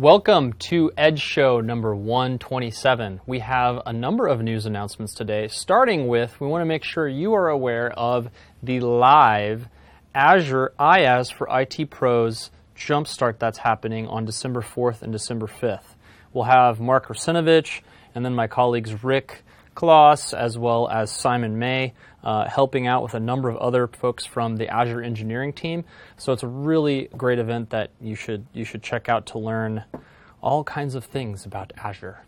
Welcome to Edge Show number 127. We have a number of news announcements today, starting with we want to make sure you are aware of the live Azure IaaS for IT Pros Jumpstart that's happening on December 4th and December 5th. We'll have Mark Russinovich and then my colleagues Rick Claus as well as Simon May uh, helping out with a number of other folks from the Azure engineering team. So it's a really great event that you should you should check out to learn all kinds of things about Azure.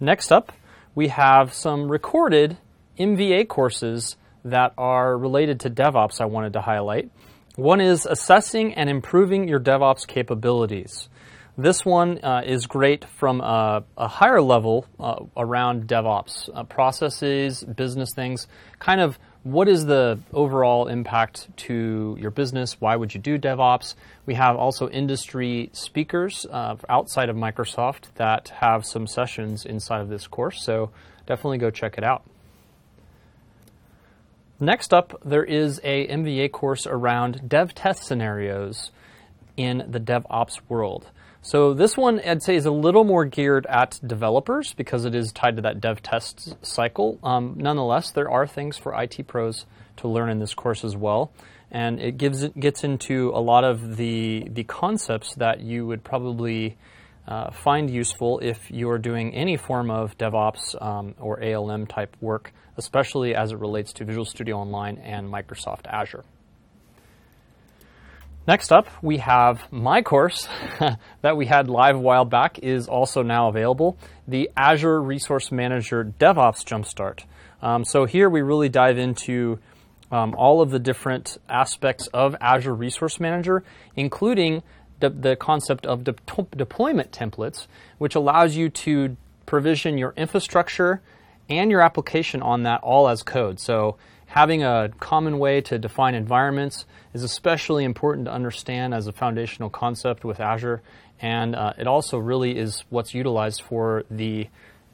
Next up, we have some recorded MVA courses that are related to DevOps I wanted to highlight. One is assessing and improving your DevOps capabilities. This one uh, is great from a, a higher level uh, around DevOps uh, processes, business things, kind of what is the overall impact to your business? Why would you do DevOps? We have also industry speakers uh, outside of Microsoft that have some sessions inside of this course, so definitely go check it out. Next up, there is a MVA course around dev test scenarios in the DevOps world. So this one, I'd say, is a little more geared at developers because it is tied to that dev test cycle. Um, nonetheless, there are things for IT pros to learn in this course as well, and it gives it gets into a lot of the the concepts that you would probably uh, find useful if you're doing any form of DevOps um, or ALM type work, especially as it relates to Visual Studio Online and Microsoft Azure. Next up, we have my course that we had live a while back is also now available, the Azure Resource Manager DevOps Jumpstart. Um, so here we really dive into um, all of the different aspects of Azure Resource Manager, including de- the concept of de- deployment templates, which allows you to provision your infrastructure and your application on that all as code. So having a common way to define environments is especially important to understand as a foundational concept with Azure, and uh, it also really is what's utilized for the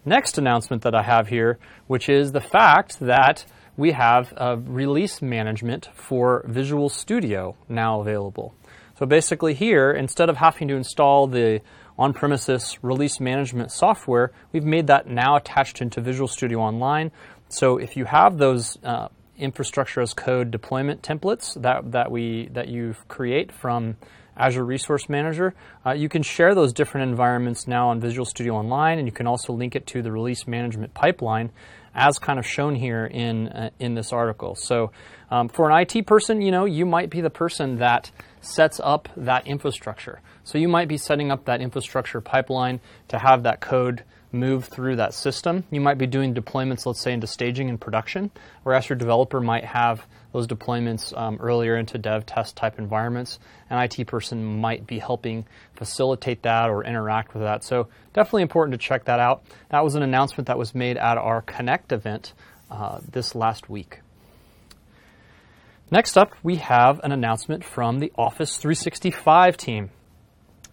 next announcement that I have here, which is the fact that we have a release management for Visual Studio now available. So basically, here, instead of having to install the on premises release management software, we've made that now attached into Visual Studio Online. So if you have those uh, infrastructure as code deployment templates that, that we that you create from Azure Resource Manager. Uh, you can share those different environments now on Visual Studio Online, and you can also link it to the release management pipeline, as kind of shown here in uh, in this article. So, um, for an IT person, you know, you might be the person that sets up that infrastructure. So you might be setting up that infrastructure pipeline to have that code move through that system. You might be doing deployments, let's say, into staging and production, whereas your developer might have those deployments um, earlier into dev test type environments. An IT person might be helping facilitate that or interact with that. So, definitely important to check that out. That was an announcement that was made at our Connect event uh, this last week. Next up, we have an announcement from the Office 365 team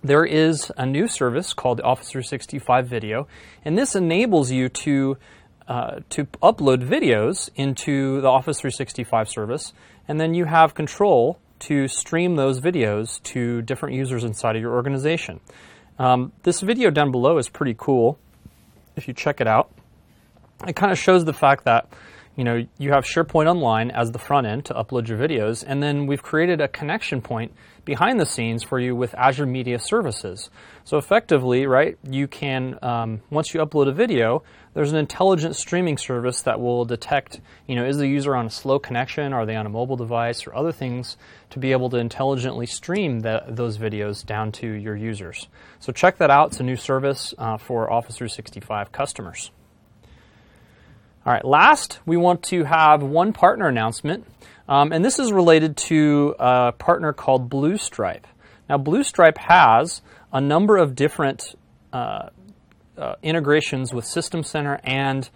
there is a new service called the Office 365 Video, and this enables you to uh, to upload videos into the Office 365 service, and then you have control to stream those videos to different users inside of your organization. Um, this video down below is pretty cool. If you check it out, it kind of shows the fact that you know you have SharePoint Online as the front end to upload your videos, and then we've created a connection point behind the scenes for you with Azure Media Services. So effectively, right, you can um, once you upload a video, there's an intelligent streaming service that will detect, you know, is the user on a slow connection, are they on a mobile device, or other things to be able to intelligently stream the, those videos down to your users. So check that out. It's a new service uh, for Office 365 customers. All right, last, we want to have one partner announcement, um, and this is related to a partner called Bluestripe. Now, Bluestripe has a number of different uh, uh, integrations with System Center and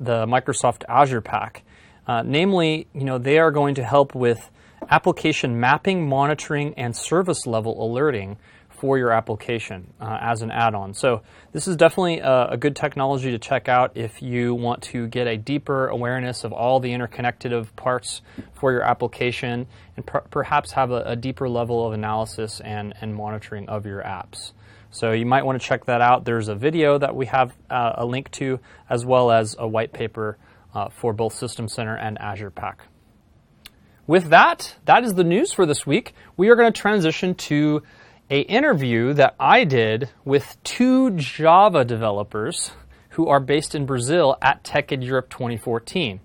the Microsoft Azure Pack. Uh, namely, you know, they are going to help with application mapping, monitoring, and service level alerting for your application uh, as an add-on. So this is definitely a, a, good technology to check out if you want to get a deeper awareness of all the interconnected parts for your application and per- perhaps have a, a, deeper level of analysis and, and monitoring of your apps. So you might want to check that out. There's a video that we have uh, a link to, as well as a white paper uh, for both System Center and Azure Pack. With that, that is the news for this week. We are going to transition to a interview that I did with two Java developers who are based in Brazil at TechEd Europe 2014.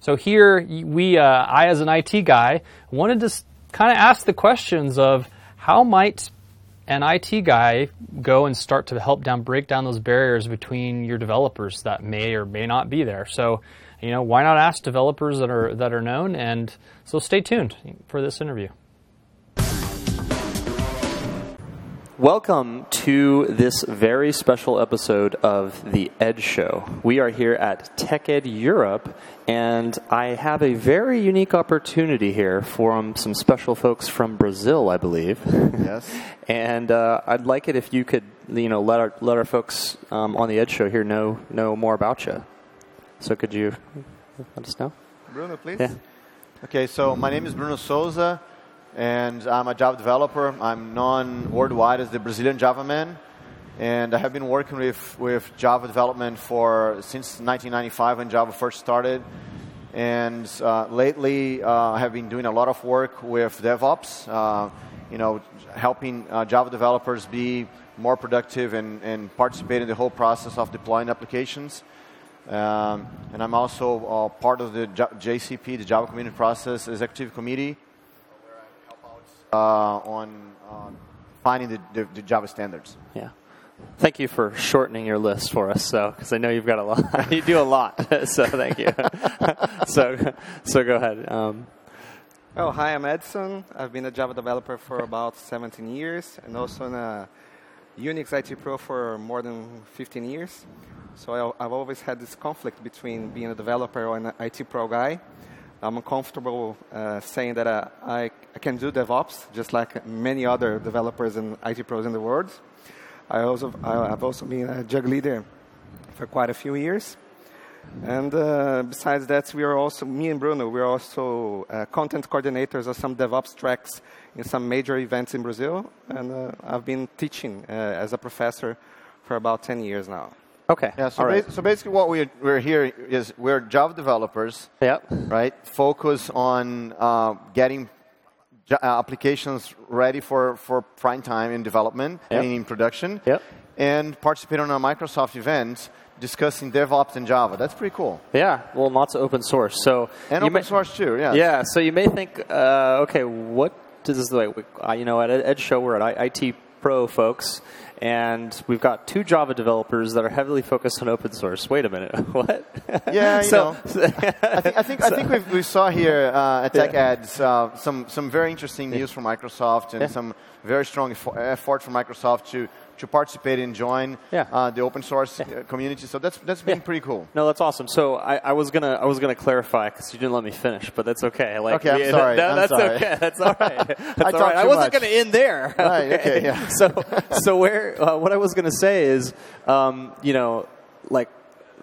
So here, we, uh, I as an IT guy, wanted to kind of ask the questions of how might an IT guy go and start to help down break down those barriers between your developers that may or may not be there. So, you know, why not ask developers that are that are known? And so, stay tuned for this interview. Welcome to this very special episode of the Edge Show. We are here at TechEd Europe, and I have a very unique opportunity here from some special folks from Brazil, I believe. Yes. and uh, I'd like it if you could, you know, let our let our folks um, on the Edge Show here know know more about you. So could you let us know? Bruno, please. Yeah. Okay, so my name is Bruno Souza and I'm a Java developer. I'm known worldwide as the Brazilian Java man, and I have been working with, with Java development for since 1995 when Java first started. And uh, lately, uh, I have been doing a lot of work with DevOps, uh, you know, helping uh, Java developers be more productive and, and participate in the whole process of deploying applications. Um, and I'm also uh, part of the J- JCP, the Java Community Process Executive Committee, uh, on finding the, the, the, Java standards. Yeah. Thank you for shortening your list for us, so because I know you've got a lot. you do a lot, so thank you. so, so go ahead. Um, oh, hi, I'm Edson. I've been a Java developer for about 17 years, and also in a Unix IT Pro for more than 15 years. So I, I've always had this conflict between being a developer and an IT Pro guy. I'm comfortable uh, saying that uh, I, I, can do DevOps just like many other developers and IT pros in the world. I also, I, have also been a JUG leader for quite a few years. And uh, besides that, we are also, me and Bruno, we are also uh, content coordinators of some DevOps tracks in some major events in Brazil. And uh, I've been teaching uh, as a professor for about 10 years now. Okay. Yeah. So, ba- so basically, what we're, we're here is we're Java developers. Yep. Right. Focus on uh, getting j- uh, applications ready for, for prime time in development yep. and in production. Yep. And participate on a Microsoft event discussing DevOps in Java. That's pretty cool. Yeah. Well, lots of open source. So and open may, source too. Yeah. Yeah. So you may think, uh, okay, what does this like? You know, at Edge Show, we're at IT Pro folks and we've got two Java developers that are heavily focused on open source. Wait a minute, what? Yeah, you so, know. I think I think, I think we saw here uh, at Tech yeah. Ads uh, some some very interesting news from Microsoft and yeah. some very strong effort from Microsoft to to participate and join yeah. uh, the open source yeah. Uh, community. So that's that's been yeah. pretty cool. No, that's awesome. So I, I was gonna I was gonna clarify because you didn't let me finish, but that's okay. Like, okay, I'm sorry. No, I'm that's sorry. okay. That's all right. That's I, all right. I wasn't gonna end there. Right. Okay. okay yeah. so so where uh, what I was gonna say is, um, you know, like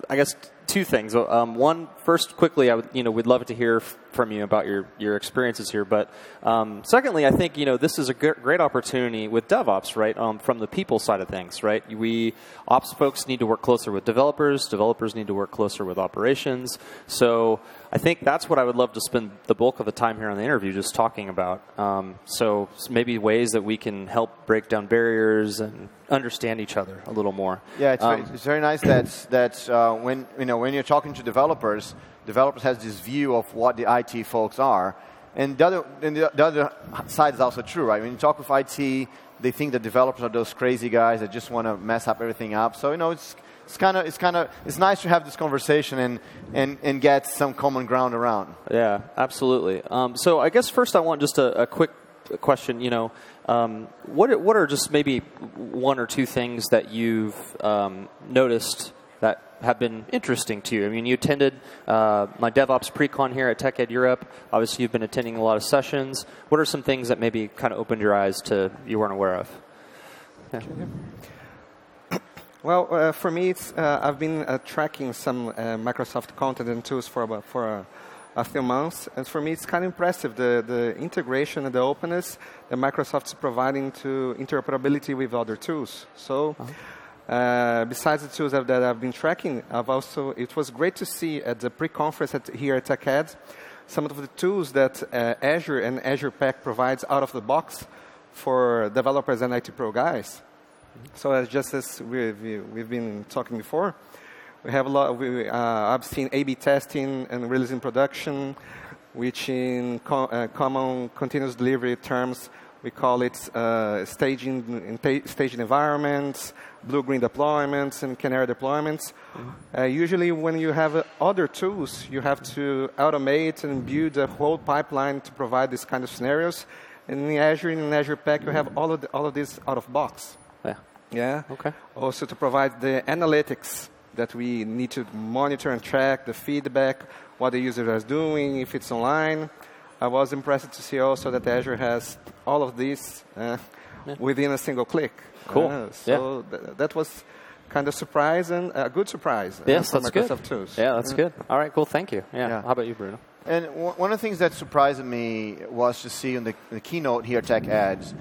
I guess two things. Um, one, first, quickly, I would, you know, we'd love to hear from you about your, your experiences here. But um, secondly, I think you know this is a great opportunity with DevOps, right? Um, from the people side of things, right? We ops folks need to work closer with developers. Developers need to work closer with operations. So I think that's what I would love to spend the bulk of the time here on the interview just talking about. Um, so maybe ways that we can help break down barriers and understand each other a little more. Yeah, it's, um, very, it's very, nice that that uh, when you know when you're talking to developers, developers has this view of what the IT folks are, and the other and the, the other side is also true, right? When you talk with IT, they think that developers are those crazy guys that just want to mess up everything up. So you know it's it's kind of it's kind of it's nice to have this conversation and and and get some common ground around. Yeah, absolutely. Um, so I guess first I want just a, a quick question. You know, um, what what are just maybe one or two things that you've um, noticed have been interesting to you? I mean, you attended uh, my DevOps pre-con here at TechEd Europe. Obviously, you've been attending a lot of sessions. What are some things that maybe kind of opened your eyes to you weren't aware of? Yeah. Well, uh, for me, it's, uh, I've been uh, tracking some uh, Microsoft content and tools for about, for a, few months, and for me, it's kind of impressive the the integration and the openness that Microsoft is providing to interoperability with other tools. So. -huh. Uh, besides the tools that, that, I've been tracking, I've also it was great to see at the pre-conference at, here at TechEd some of the tools that uh, Azure and Azure Pack provides out of the box for developers and IT pro guys. So as just as we've, we've been talking before, we have a lot. Of, We, uh, I've seen A/B testing and release in production, which in co uh, common continuous delivery terms we call it uh, staging in staging environments, blue-green deployments, and canary deployments. Mm-hmm. Uh, usually, when you have uh, other tools, you have to automate and build a whole pipeline to provide these kind of scenarios. And in Azure, in Azure Pack, you have all of the, all of this out of box. Yeah. Yeah. Okay. Also to provide the analytics that we need to monitor and track the feedback, what the user is doing, if it's online. I was impressed to see also that Azure has all of these uh, yeah. within a single click. Cool. Uh, so yeah. th- that was kind of surprise and a good surprise. Uh, yes, that's Microsoft good. Tools. Yeah, that's good. All right, cool. Thank you. Yeah. yeah. How about you, Bruno? And w- one of the things that surprised me was to see in the, the keynote here, at TechEd,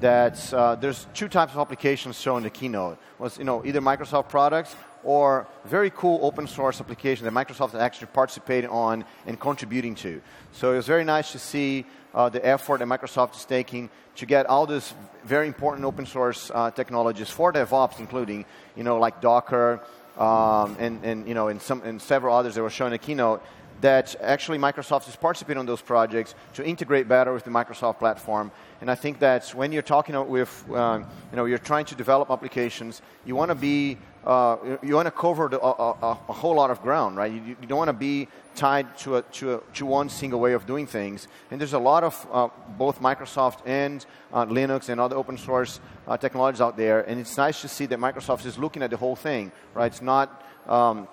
that uh, there's two types of applications shown in the keynote. Was you know either Microsoft products or very cool open source application that Microsoft is actually participating on and contributing to. So it was very nice to see uh, the effort that Microsoft is taking to get all these very important open source uh, technologies for DevOps, including you know like Docker um, and, and you know and some and several others that were shown in the keynote that actually Microsoft is participating on those projects to integrate better with the Microsoft platform. And I think that when you're talking with, um, you know, you're trying to develop applications, you want to be, uh, you want to cover the, a, a, a, whole lot of ground, right? You, you don't want to be tied to, a, to, a, to one single way of doing things. And there's a lot of uh, both Microsoft and uh, Linux and other open source uh, technologies out there. And it's nice to see that Microsoft is looking at the whole thing, right? It's not um,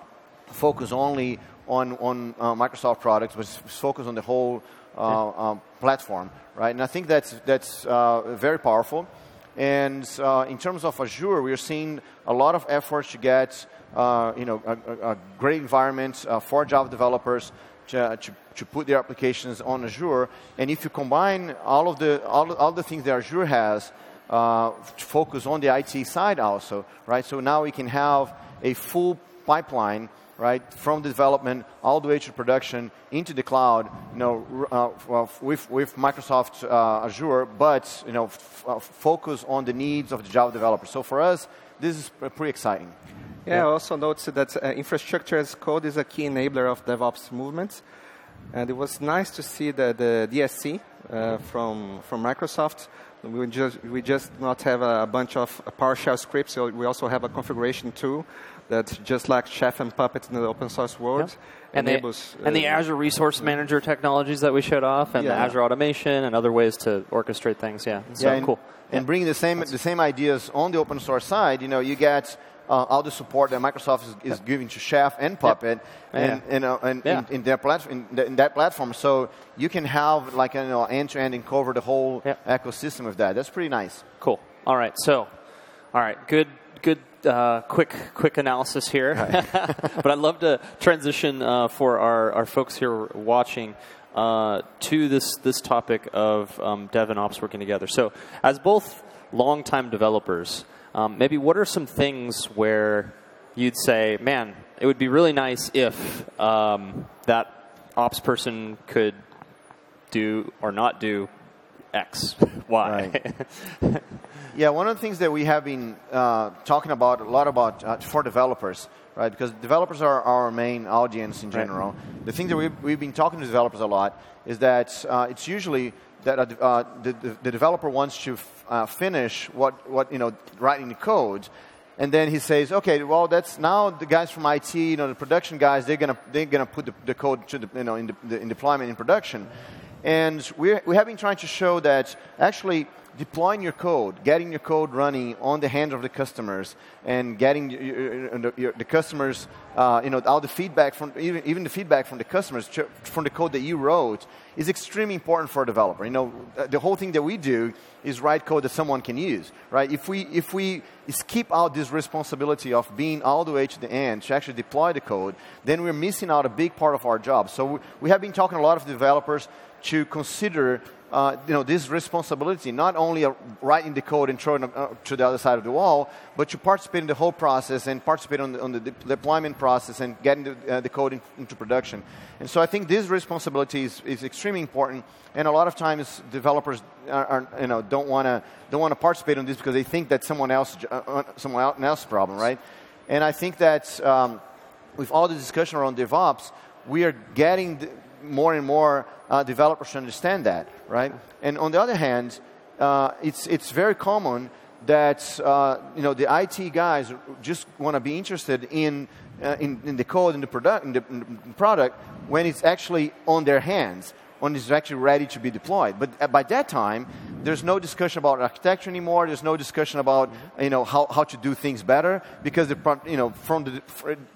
focused only on, on uh, Microsoft products, but focus on the whole uh, um, platform, right? And I think that's, that's uh, very powerful. And uh, in terms of Azure, we are seeing a lot of efforts to get uh, you know, a, a great environment uh, for Java developers to, to, to, put their applications on Azure. And if you combine all of the, all, all the things that Azure has, uh, focus on the IT side also, right? So now we can have a full pipeline right, from development all the way to production into the cloud, you know, uh, with, with Microsoft uh, Azure, but, you know, uh, focus on the needs of the Java developers. So for us, this is pretty exciting. Yeah, yeah. I also noticed that uh, infrastructure as code is a key enabler of DevOps movements. And it was nice to see the, the DSC uh, from, from Microsoft. We just, we just not have a bunch of PowerShell scripts, so we also have a configuration tool that just like Chef and Puppet in the open source world. Yep. And, enables, the, and uh, the Azure Resource Manager technologies that we showed off, and yeah. the Azure Automation, and other ways to orchestrate things. Yeah, so yeah, and, cool. And bringing the same the same ideas on the open source side, you know, you get uh, all the support that Microsoft is, is giving to Chef and Puppet, and, and, uh, and in, in, their platform, in, in, that platform, so you can have like you know end to end and cover the whole ecosystem of that. That's pretty nice. Cool. All right. So, all right. Good. Good uh, quick quick analysis here, but I'd love to transition uh, for our, our folks here watching uh, to this this topic of um, dev and ops working together. So, as both longtime developers, um, maybe what are some things where you'd say, "Man, it would be really nice if um, that ops person could do or not do X, Y." Right. Yeah, one of the things that we have been uh, talking about a lot about uh, for developers, right? Because developers are our main audience in general. Right. The thing that we've, we've, been talking to developers a lot is that uh, it's usually that uh, the, the, developer wants to uh, finish what, what, you know, writing the code, and then he says, okay, well, that's now the guys from IT, you know, the production guys, they're gonna they're gonna put the, the code to the, you know in, the, in deployment in production. And we we have been trying to show that actually deploying your code, getting your code running on the hands of the customers, and getting your, your, the customers, uh, you know, all the feedback from even, even the feedback from the customers from the code that you wrote is extremely important for a developer. You know, uh, the whole thing that we do is write code that someone can use, right? If we if we skip out this responsibility of being all the way to the end to actually deploy the code, then we're missing out a big part of our job. So we have been talking a lot of developers to consider uh, you know, this responsibility, not only uh, writing the code and throwing it uh, to the other side of the wall, but to participate in the whole process and participate on the, on the de deployment process and getting the, uh, the code in, into production. And so I think this responsibility is, is extremely important. And a lot of times developers are, are you know, don't want to don't want to participate in this because they think that someone else uh, uh, someone else's problem, right? And I think that um, with all the discussion around DevOps, we are getting more and more uh, developers understand that, right? And on the other hand, uh, it's, it's very common that uh, you know, the IT guys just want to be interested in, uh, in, in, the code, in the, product, in the, in the product, when it's actually on their hands when it's actually ready to be deployed. But uh, by that time, there's no discussion about architecture anymore. There's no discussion about you know how, how to do things better because the you know from the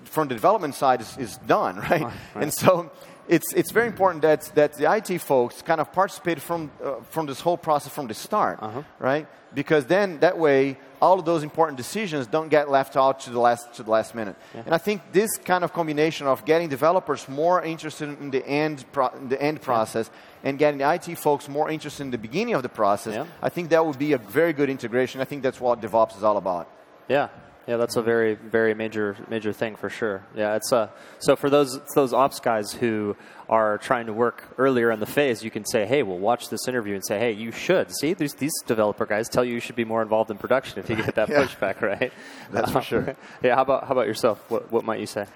from the development side is, is done right? right? And so it's, it's very important that, that the IT folks kind of participate from, uh, from this whole process from the start, uh-huh. right? Because then that way, all of those important decisions don't get left out to the last, to the last minute. Yeah. And I think this kind of combination of getting developers more interested in the end, pro- the end process yeah. and getting the IT folks more interested in the beginning of the process, yeah. I think that would be a very good integration. I think that's what DevOps is all about. Yeah, yeah, that's a very, very major, major thing for sure. Yeah, it's a uh, so for those those ops guys who are trying to work earlier in the phase, you can say, hey, well, watch this interview and say, hey, you should see these these developer guys tell you you should be more involved in production if you get that yeah. pushback, right? That's for sure. yeah. How about how about yourself? What what might you say?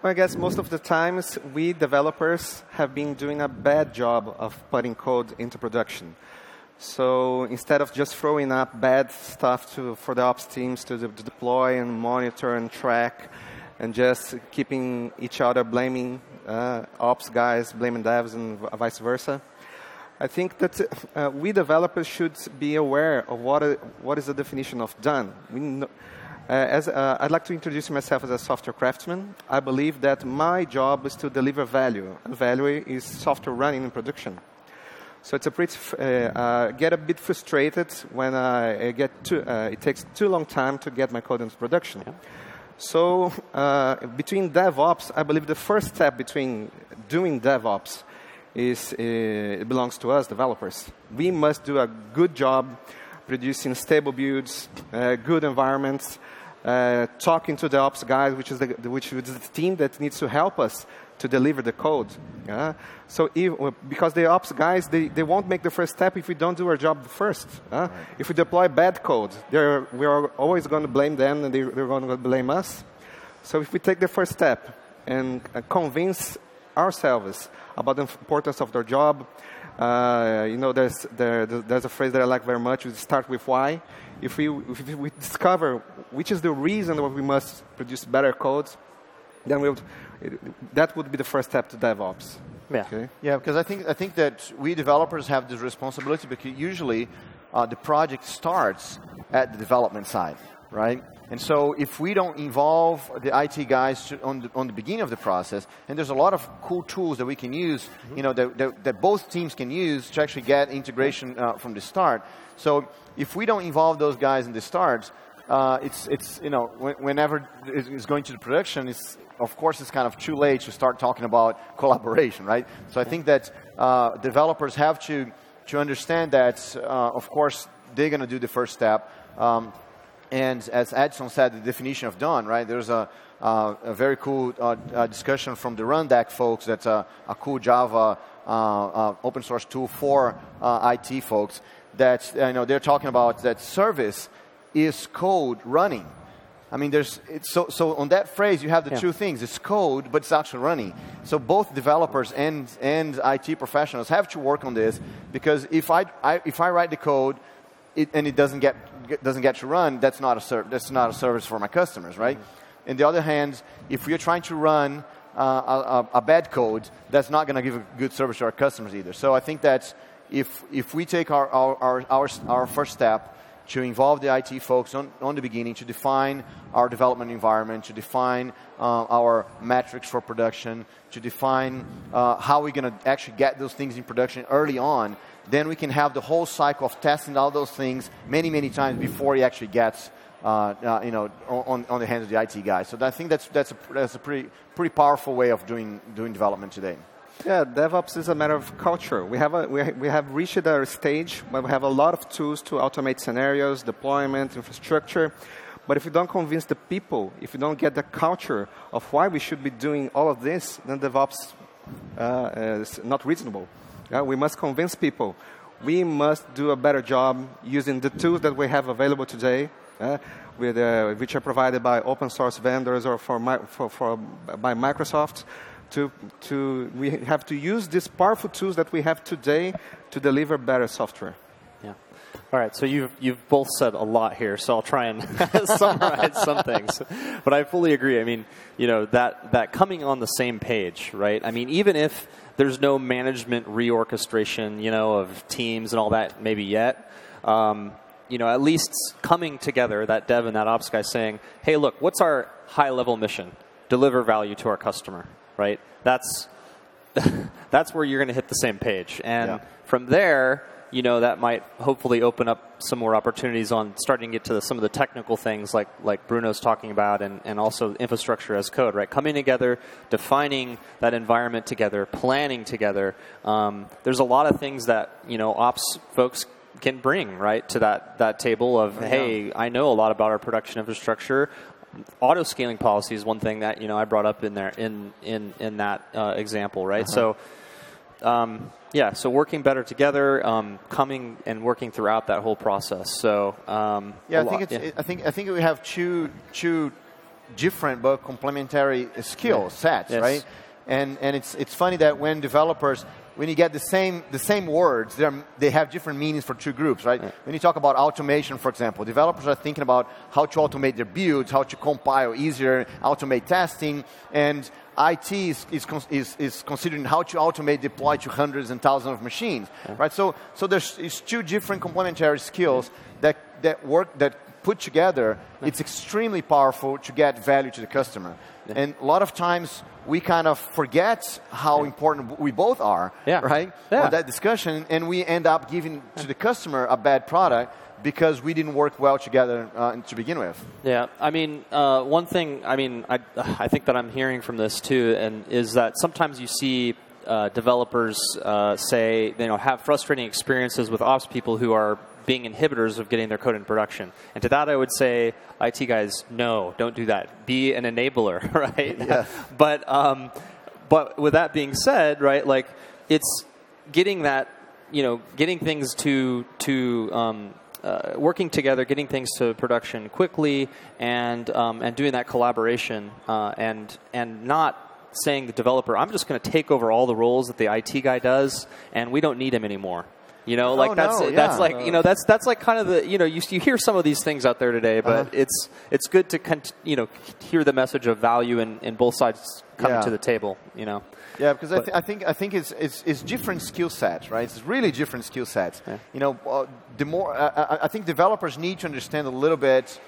Well, I guess most of the times we developers have been doing a bad job of putting code into production. So instead of just throwing up bad stuff to, for the ops teams to, de- to deploy and monitor and track, and just keeping each other blaming uh, ops guys, blaming devs, and vice versa. I think that uh, we developers should be aware of what, a, what is the definition of done. Uh, as, uh, I'd like to introduce myself as a software craftsman. I believe that my job is to deliver value, and value is software running in production. So it's a pretty, uh, uh, get a bit frustrated when I get too, uh, it takes too long time to get my code into production. Yeah. So uh, between DevOps, I believe the first step between doing DevOps is uh, it belongs to us developers. We must do a good job producing stable builds, uh, good environments, talking to the ops guys, which is the, which is the team that needs to help us to deliver the code. So if, because the ops guys, they, they won't make the first step if we don't do our job first. Right. If we deploy bad code, we're always going to blame them and they, they're going to blame us. So if we take the first step and uh, convince ourselves about the importance of their job, uh, you know, there's, there, there's a phrase that I like very much, we start with why. If we, if we discover which is the reason why we must produce better codes, then we'll, that would be the first step to DevOps. Yeah. Okay. Yeah, because I think I think that we developers have this responsibility because usually uh, the project starts at the development side, right? And so if we don't involve the IT guys to, on, the, on the beginning of the process, and there's a lot of cool tools that we can use, mm-hmm. you know, that, that, that, both teams can use to actually get integration uh, from the start. So if we don't involve those guys in the start, uh, it's, it's, you know, whenever it's going to the production, it's, of course, it's kind of too late to start talking about collaboration, right? So I think that uh, developers have to, to understand that, uh, of course, they're going to do the first step. Um, and as Edson said, the definition of done, right? There's a, uh, a very cool uh, uh, discussion from the Rundeck folks that's a, a cool Java uh, open source tool for IT folks that, you know, they're talking about that service is code running. I mean, there's so so on that phrase you have the yeah. two things. It's code, but it's actually running. So both developers and and IT professionals have to work on this because if I, I if I write the code it, and it doesn't get doesn't get to run, that's not a ser- that's not a service for my customers, right? Mm-hmm. On the other hand, if we are trying to run uh, a, a, bad code, that's not going to give a good service to our customers either. So I think that if, if we take our, our, our, our, first step to involve the IT folks on, on the beginning, to define our development environment, to define uh, our metrics for production, to define uh, how we're going to actually get those things in production early on, then we can have the whole cycle of testing all those things many, many times before he actually gets uh, uh, you know, on, on the hands of the IT guys. So I think that's, that's, a, that's a pretty, pretty powerful way of doing, doing development today. Yeah, DevOps is a matter of culture. We have, a, we, we have reached a stage where we have a lot of tools to automate scenarios, deployment, infrastructure. But if you don't convince the people, if you don't get the culture of why we should be doing all of this, then DevOps uh, is not reasonable. Yeah, we must convince people. We must do a better job using the tools that we have available today uh, with, uh, which are provided by open source vendors or for, for, for, by Microsoft. To, to, we have to use these powerful tools that we have today to deliver better software. Yeah. All right, so you've, you've both said a lot here, so I'll try and summarize some things. But I fully agree. I mean, you know, that, that coming on the same page, right? I mean, even if there's no management reorchestration, you know, of teams and all that maybe yet, um, you know, at least coming together, that dev and that ops guy saying, hey, look, what's our high level mission? Deliver value to our customer, right? That's, that's where you're going to hit the same page. And yeah. from there, you know, that might hopefully open up some more opportunities on starting to get to the, some of the technical things like, like Bruno's talking about and, and also infrastructure as code, right? Coming together, defining that environment together, planning together. Um, there's a lot of things that, you know, ops folks can bring right to that that table of yeah. hey I know a lot about our production infrastructure auto scaling policy is one thing that you know I brought up in there in in in that uh, example right uh-huh. so um, yeah so working better together um, coming and working throughout that whole process so um, yeah I think it's yeah. I think I think we have two two different but complementary skill yeah. sets yes. right and and it's it's funny that when developers when you get the same, the same words, they have different meanings for two groups, right? When you talk about automation, for example, developers are thinking about how to automate their builds, how to compile easier, automate testing, and IT is, is, is, is considering how to automate deploy to hundreds and thousands of machines, yeah. right? So, so there's two different complementary skills that, that work, that put together, yeah. it's extremely powerful to get value to the customer. Yeah. And a lot of times we kind of forget how yeah. important we both are, yeah. right? Yeah. On that discussion, and we end up giving to the customer a bad product because we didn't work well together uh, to begin with. Yeah, I mean, uh, one thing, I mean, I, I think that I'm hearing from this too, and is that sometimes you see uh, developers uh, say, you know, have frustrating experiences with ops people who are being inhibitors of getting their code in production. And to that, I would say, IT guys, no, don't do that. Be an enabler, right? Yeah. but um, but with that being said, right, like it's getting that, you know, getting things to to um, uh, working together, getting things to production quickly, and um, and doing that collaboration, uh, and and not saying the developer, I'm just going to take over all the roles that the IT guy does, and we don't need him anymore. You know, like oh, that's no, that's like you know that's that's like kind of the you know you you hear some of these things out there today, but uh-huh. it's it's good to con- you know hear the message of value in, in both sides coming yeah. to the table. You know. Yeah, because I, th- I, think I think it's it's, it's different skill sets, right? It's really different skill sets. Yeah. You know, uh, the more uh, I think developers need to understand a little bit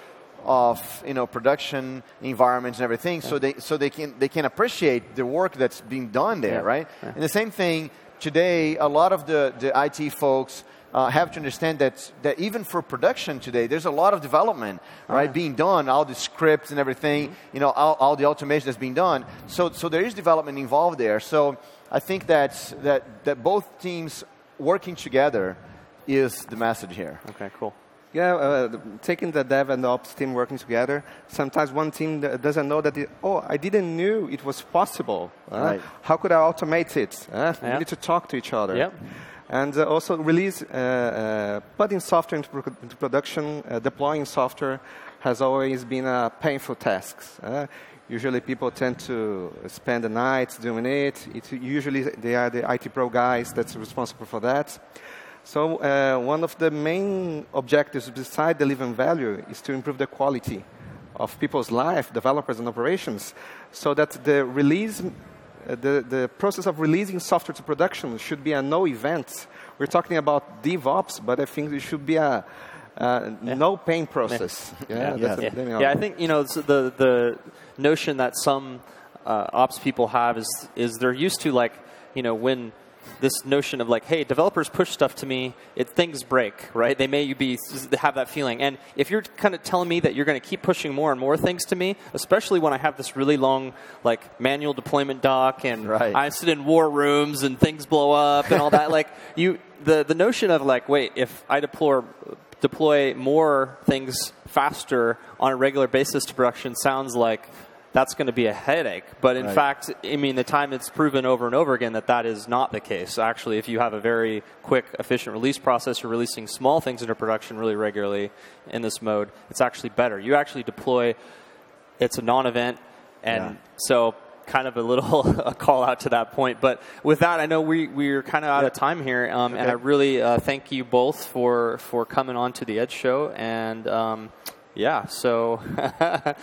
of you know production environments and everything, yeah. so they so they can they can appreciate the work that's being done there, right? And the same thing today, a lot of the, the IT folks uh, have to understand that, that even for production today, there's a lot of development, right, being done, all the scripts and everything, mm-hmm. you know, all, all, the automation that's being done. So, so there is development involved there. So I think that, that, that both teams working together is the message here. Okay, cool. Yeah, uh, taking the dev and the ops team working together. Sometimes one team doesn't know that. It, oh, I didn't knew it was possible. Uh, right. How could I automate it? Uh, yeah. We need to talk to each other. Yep. And uh, also release, uh, uh, putting software into, pro- into production, deploying software has always been a painful task. Usually people tend to spend the nights doing it. it. Usually they are the IT pro guys that's responsible for that. So uh, one of the main objectives beside delivering value is to improve the quality of people's life, developers and operations, so that the release, uh, the, the process of releasing software to production should be a no event. We're talking about DevOps, but I think it should be a, uh, yeah. no pain process. Yeah, yeah, yeah. yeah, I think you know the the notion that some uh, ops people have is is they're used to like you know when this notion of like, hey, developers push stuff to me, it things break, right? They may be have that feeling, and if you're kind of telling me that you're going to keep pushing more and more things to me, especially when I have this really long like manual deployment doc, and right. I sit in war rooms and things blow up and all that, like you, the the notion of like, wait, if I deploy deploy more things faster on a regular basis to production sounds like that's going to be a headache. But in right. fact, I mean, the time it's proven over and over again that that is not the case. Actually, if you have a very quick, efficient release process, you're releasing small things into production really regularly in this mode, it's actually better. You actually deploy, it's a non event, and yeah. so kind of a little a call out to that point. But with that, I know we we're kind of out of time here, um, okay. and I really uh, thank you both for for coming on to the Edge Show and. Um, yeah, so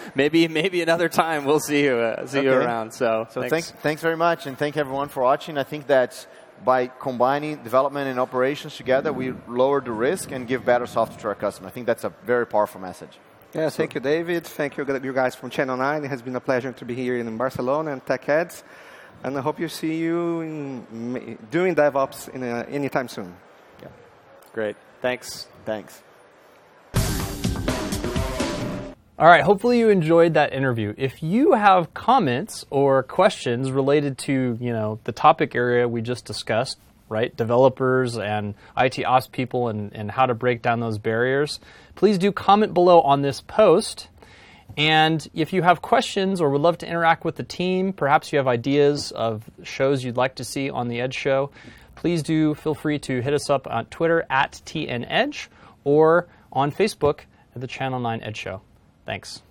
maybe maybe another time we'll see you uh, see okay. you around. So, so thanks. thanks. thanks very much, and thank everyone for watching. I think that by combining development and operations together, we lower the risk and give better software to our customer. I think that's a very powerful message. Yeah, so. thank you, David. Thank you, you guys from Channel 9. It has been a pleasure to be here in Barcelona and Tech TechEds. And I hope you see you in, doing DevOps in a, anytime soon. Yeah. Great. Thanks. Thanks. All right, hopefully you enjoyed that interview. If you have comments or questions related to, you know, the topic area we just discussed, right? Developers and IT ops people and, and how to break down those barriers, please do comment below on this post. And if you have questions or would love to interact with the team, perhaps you have ideas of shows you'd like to see on the Edge Show, please do feel free to hit us up on Twitter at TNEdge or on Facebook at the Channel 9 Edge Show. Thanks.